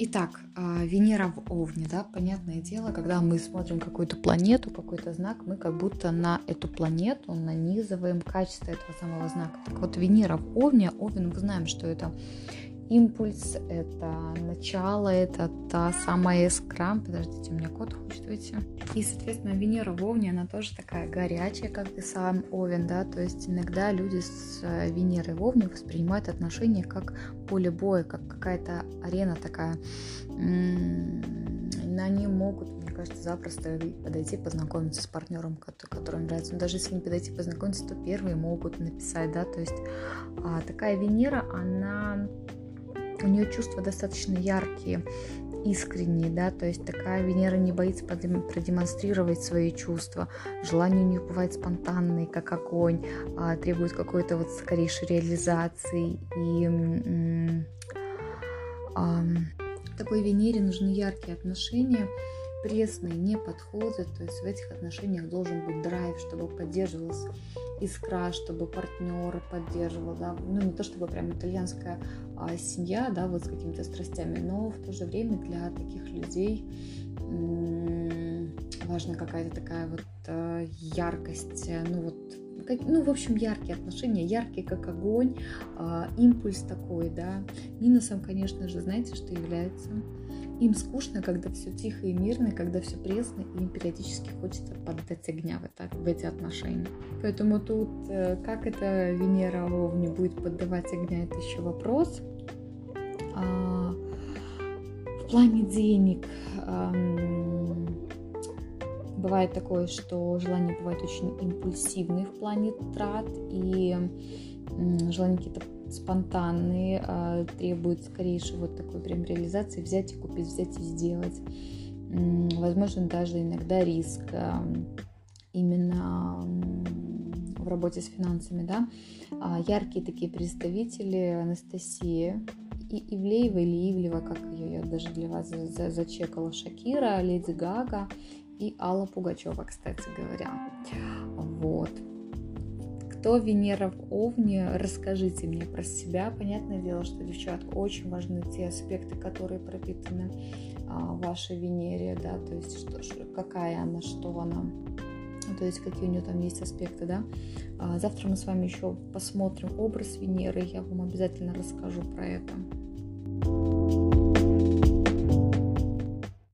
Итак, а, Венера в Овне, да, понятное дело, когда мы смотрим какую-то планету, какой-то знак, мы как будто на эту планету нанизываем качество этого самого знака. Так вот, Венера в Овне, Овен, мы знаем, что это импульс, это начало, это та самая искра. Подождите, у меня кот хочет выйти. И, соответственно, Венера в Овне, она тоже такая горячая, как и сам Овен, да, то есть иногда люди с э, Венерой в Овне воспринимают отношения как поле боя, как какая-то арена такая. Они могут, мне кажется, запросто подойти, познакомиться с партнером, который нравится. Но даже если не подойти, познакомиться, то первые могут написать, да, то есть а, такая Венера, она у нее чувства достаточно яркие, искренние, да, то есть такая Венера не боится продемонстрировать свои чувства, желания у нее бывают спонтанные, как огонь, а, требует какой-то вот скорейшей реализации. И такой Венере нужны яркие отношения, пресные не подходят, то есть в этих отношениях должен быть драйв, чтобы поддерживался искра, чтобы партнер поддерживал, да, ну не то чтобы прям итальянская а, семья, да, вот с какими-то страстями, но в то же время для таких людей важна какая-то такая вот а, яркость, ну вот ну, в общем, яркие отношения, яркие как огонь, э, импульс такой, да. Минусом, конечно же, знаете, что является? Им скучно, когда все тихо и мирно, когда все пресно, и им периодически хочется поддать огня в, это, в эти отношения. Поэтому тут, э, как это Венера в Овне будет поддавать огня, это еще вопрос. А, в плане денег бывает такое, что желания бывают очень импульсивные в плане трат, и желания какие-то спонтанные, а, требуют скорейшей вот такой прям реализации, взять и купить, взять и сделать. Возможно, даже иногда риск а, именно в работе с финансами, да. А, яркие такие представители Анастасия и Ивлеева или Ивлева, как ее я даже для вас зачекала, Шакира, Леди Гага и Алла Пугачева, кстати говоря. Вот кто Венера в Овне, расскажите мне про себя. Понятное дело, что, девчат, очень важны те аспекты, которые пропитаны а, вашей Венере, да, то есть что, какая она, что она, то есть какие у нее там есть аспекты, да. А, завтра мы с вами еще посмотрим образ Венеры, я вам обязательно расскажу про это.